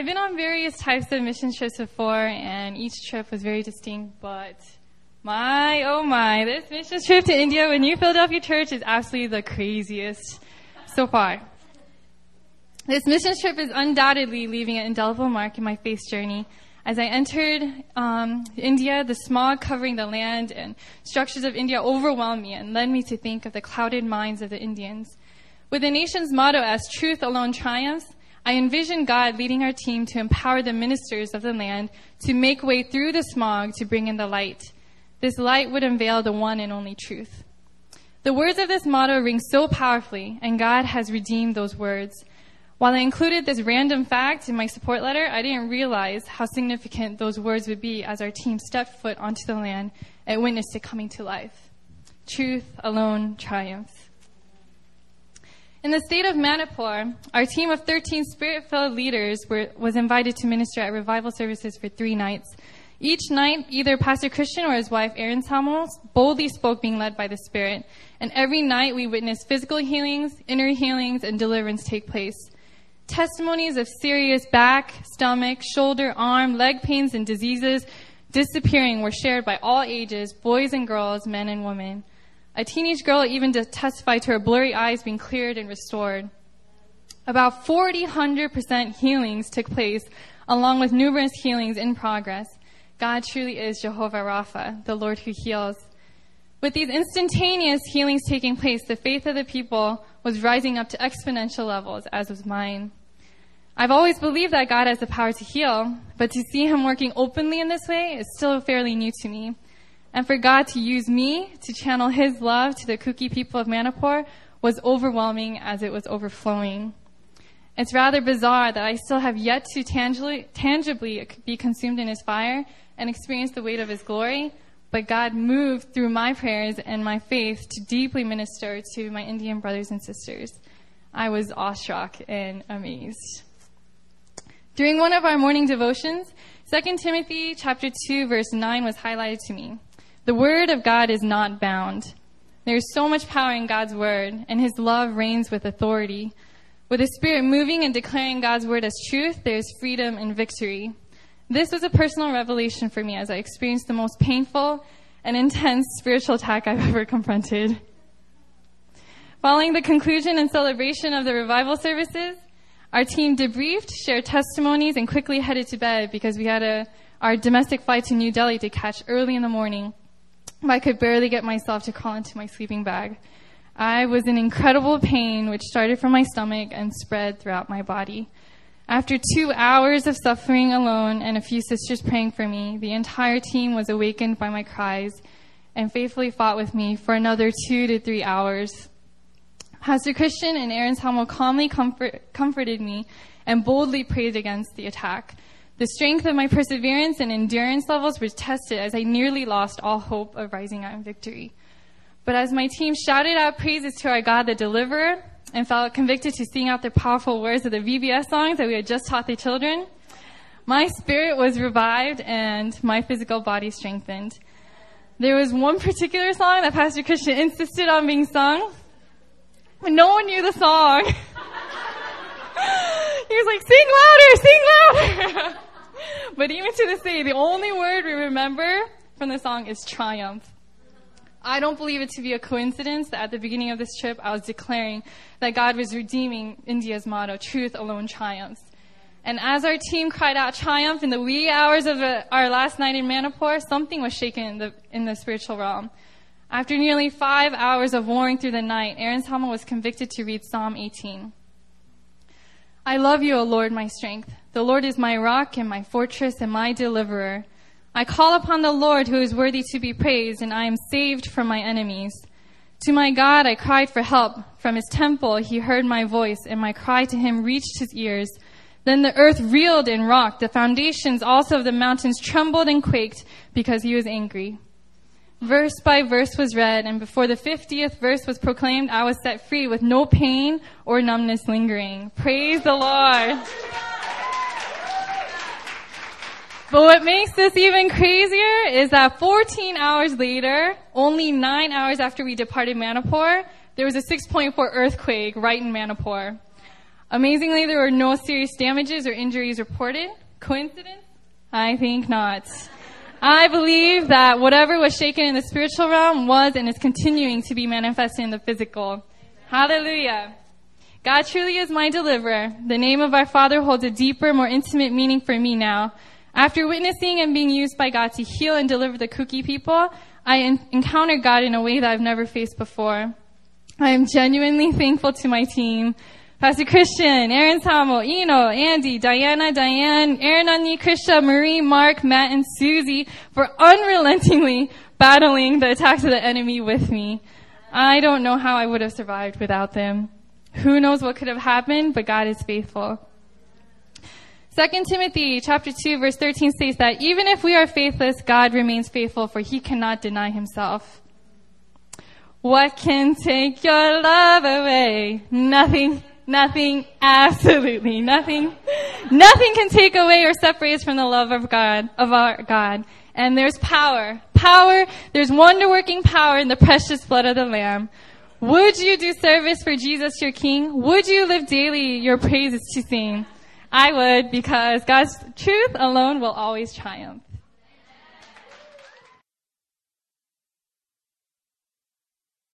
I've been on various types of mission trips before, and each trip was very distinct, but my, oh my, this mission trip to India with New Philadelphia Church is absolutely the craziest so far. This mission trip is undoubtedly leaving an indelible mark in my faith journey. As I entered um, India, the smog covering the land and structures of India overwhelmed me and led me to think of the clouded minds of the Indians. With the nation's motto as truth alone triumphs, I envision God leading our team to empower the ministers of the land to make way through the smog to bring in the light. This light would unveil the one and only truth. The words of this motto ring so powerfully, and God has redeemed those words. While I included this random fact in my support letter, I didn't realize how significant those words would be as our team stepped foot onto the land and witnessed it coming to life. Truth alone triumphs. In the state of Manipur, our team of 13 spirit-filled leaders were, was invited to minister at revival services for three nights. Each night, either Pastor Christian or his wife, Erin Samos, boldly spoke being led by the Spirit. And every night we witnessed physical healings, inner healings, and deliverance take place. Testimonies of serious back, stomach, shoulder, arm, leg pains, and diseases disappearing were shared by all ages, boys and girls, men and women. A teenage girl even testified to her blurry eyes being cleared and restored. About 40, 100% healings took place, along with numerous healings in progress. God truly is Jehovah Rapha, the Lord who heals. With these instantaneous healings taking place, the faith of the people was rising up to exponential levels, as was mine. I've always believed that God has the power to heal, but to see Him working openly in this way is still fairly new to me. And for God to use me to channel His love to the Kuki people of Manipur was overwhelming as it was overflowing. It's rather bizarre that I still have yet to tangibly, tangibly be consumed in His fire and experience the weight of His glory, but God moved through my prayers and my faith to deeply minister to my Indian brothers and sisters. I was awestruck and amazed. During one of our morning devotions, 2 Timothy chapter 2 verse 9 was highlighted to me. The word of God is not bound. There is so much power in God's word, and his love reigns with authority. With the Spirit moving and declaring God's word as truth, there is freedom and victory. This was a personal revelation for me as I experienced the most painful and intense spiritual attack I've ever confronted. Following the conclusion and celebration of the revival services, our team debriefed, shared testimonies, and quickly headed to bed because we had a, our domestic flight to New Delhi to catch early in the morning. I could barely get myself to crawl into my sleeping bag. I was in incredible pain, which started from my stomach and spread throughout my body. After two hours of suffering alone and a few sisters praying for me, the entire team was awakened by my cries and faithfully fought with me for another two to three hours. Pastor Christian and Erin Samuel calmly comfort, comforted me and boldly prayed against the attack. The strength of my perseverance and endurance levels were tested as I nearly lost all hope of rising out in victory. But as my team shouted out praises to our God, the deliverer, and felt convicted to sing out the powerful words of the VBS songs that we had just taught the children, my spirit was revived and my physical body strengthened. There was one particular song that Pastor Christian insisted on being sung, no one knew the song. he was like, sing louder, sing louder. but even to this day, the only word we remember from the song is triumph. I don't believe it to be a coincidence that at the beginning of this trip, I was declaring that God was redeeming India's motto, truth alone triumphs. And as our team cried out triumph in the wee hours of uh, our last night in Manipur, something was shaken in the, in the spiritual realm. After nearly five hours of warring through the night, Aaron Sama was convicted to read Psalm 18. I love you, O Lord, my strength. The Lord is my rock and my fortress and my deliverer. I call upon the Lord who is worthy to be praised, and I am saved from my enemies. To my God I cried for help. From his temple he heard my voice, and my cry to him reached his ears. Then the earth reeled and rocked. The foundations also of the mountains trembled and quaked because he was angry. Verse by verse was read, and before the 50th verse was proclaimed, I was set free with no pain or numbness lingering. Praise the Lord. But what makes this even crazier is that 14 hours later, only nine hours after we departed Manipur, there was a 6.4 earthquake right in Manipur. Amazingly, there were no serious damages or injuries reported. Coincidence? I think not. I believe that whatever was shaken in the spiritual realm was and is continuing to be manifested in the physical. Hallelujah. God truly is my deliverer. The name of our Father holds a deeper, more intimate meaning for me now. After witnessing and being used by God to heal and deliver the Kuki people, I en- encountered God in a way that I've never faced before. I am genuinely thankful to my team. Pastor Christian, Aaron Samo, Eno, Andy, Diana, Diane, Aaron Anni, Krisha, Marie, Mark, Matt, and Susie for unrelentingly battling the attacks of the enemy with me. I don't know how I would have survived without them. Who knows what could have happened, but God is faithful. 2 Timothy chapter 2 verse 13 states that even if we are faithless, God remains faithful for he cannot deny himself. What can take your love away? Nothing, nothing, absolutely nothing. Nothing can take away or separate us from the love of God, of our God. And there's power, power, there's wonder working power in the precious blood of the Lamb. Would you do service for Jesus your King? Would you live daily your praises to sing? I would because God's truth alone will always triumph.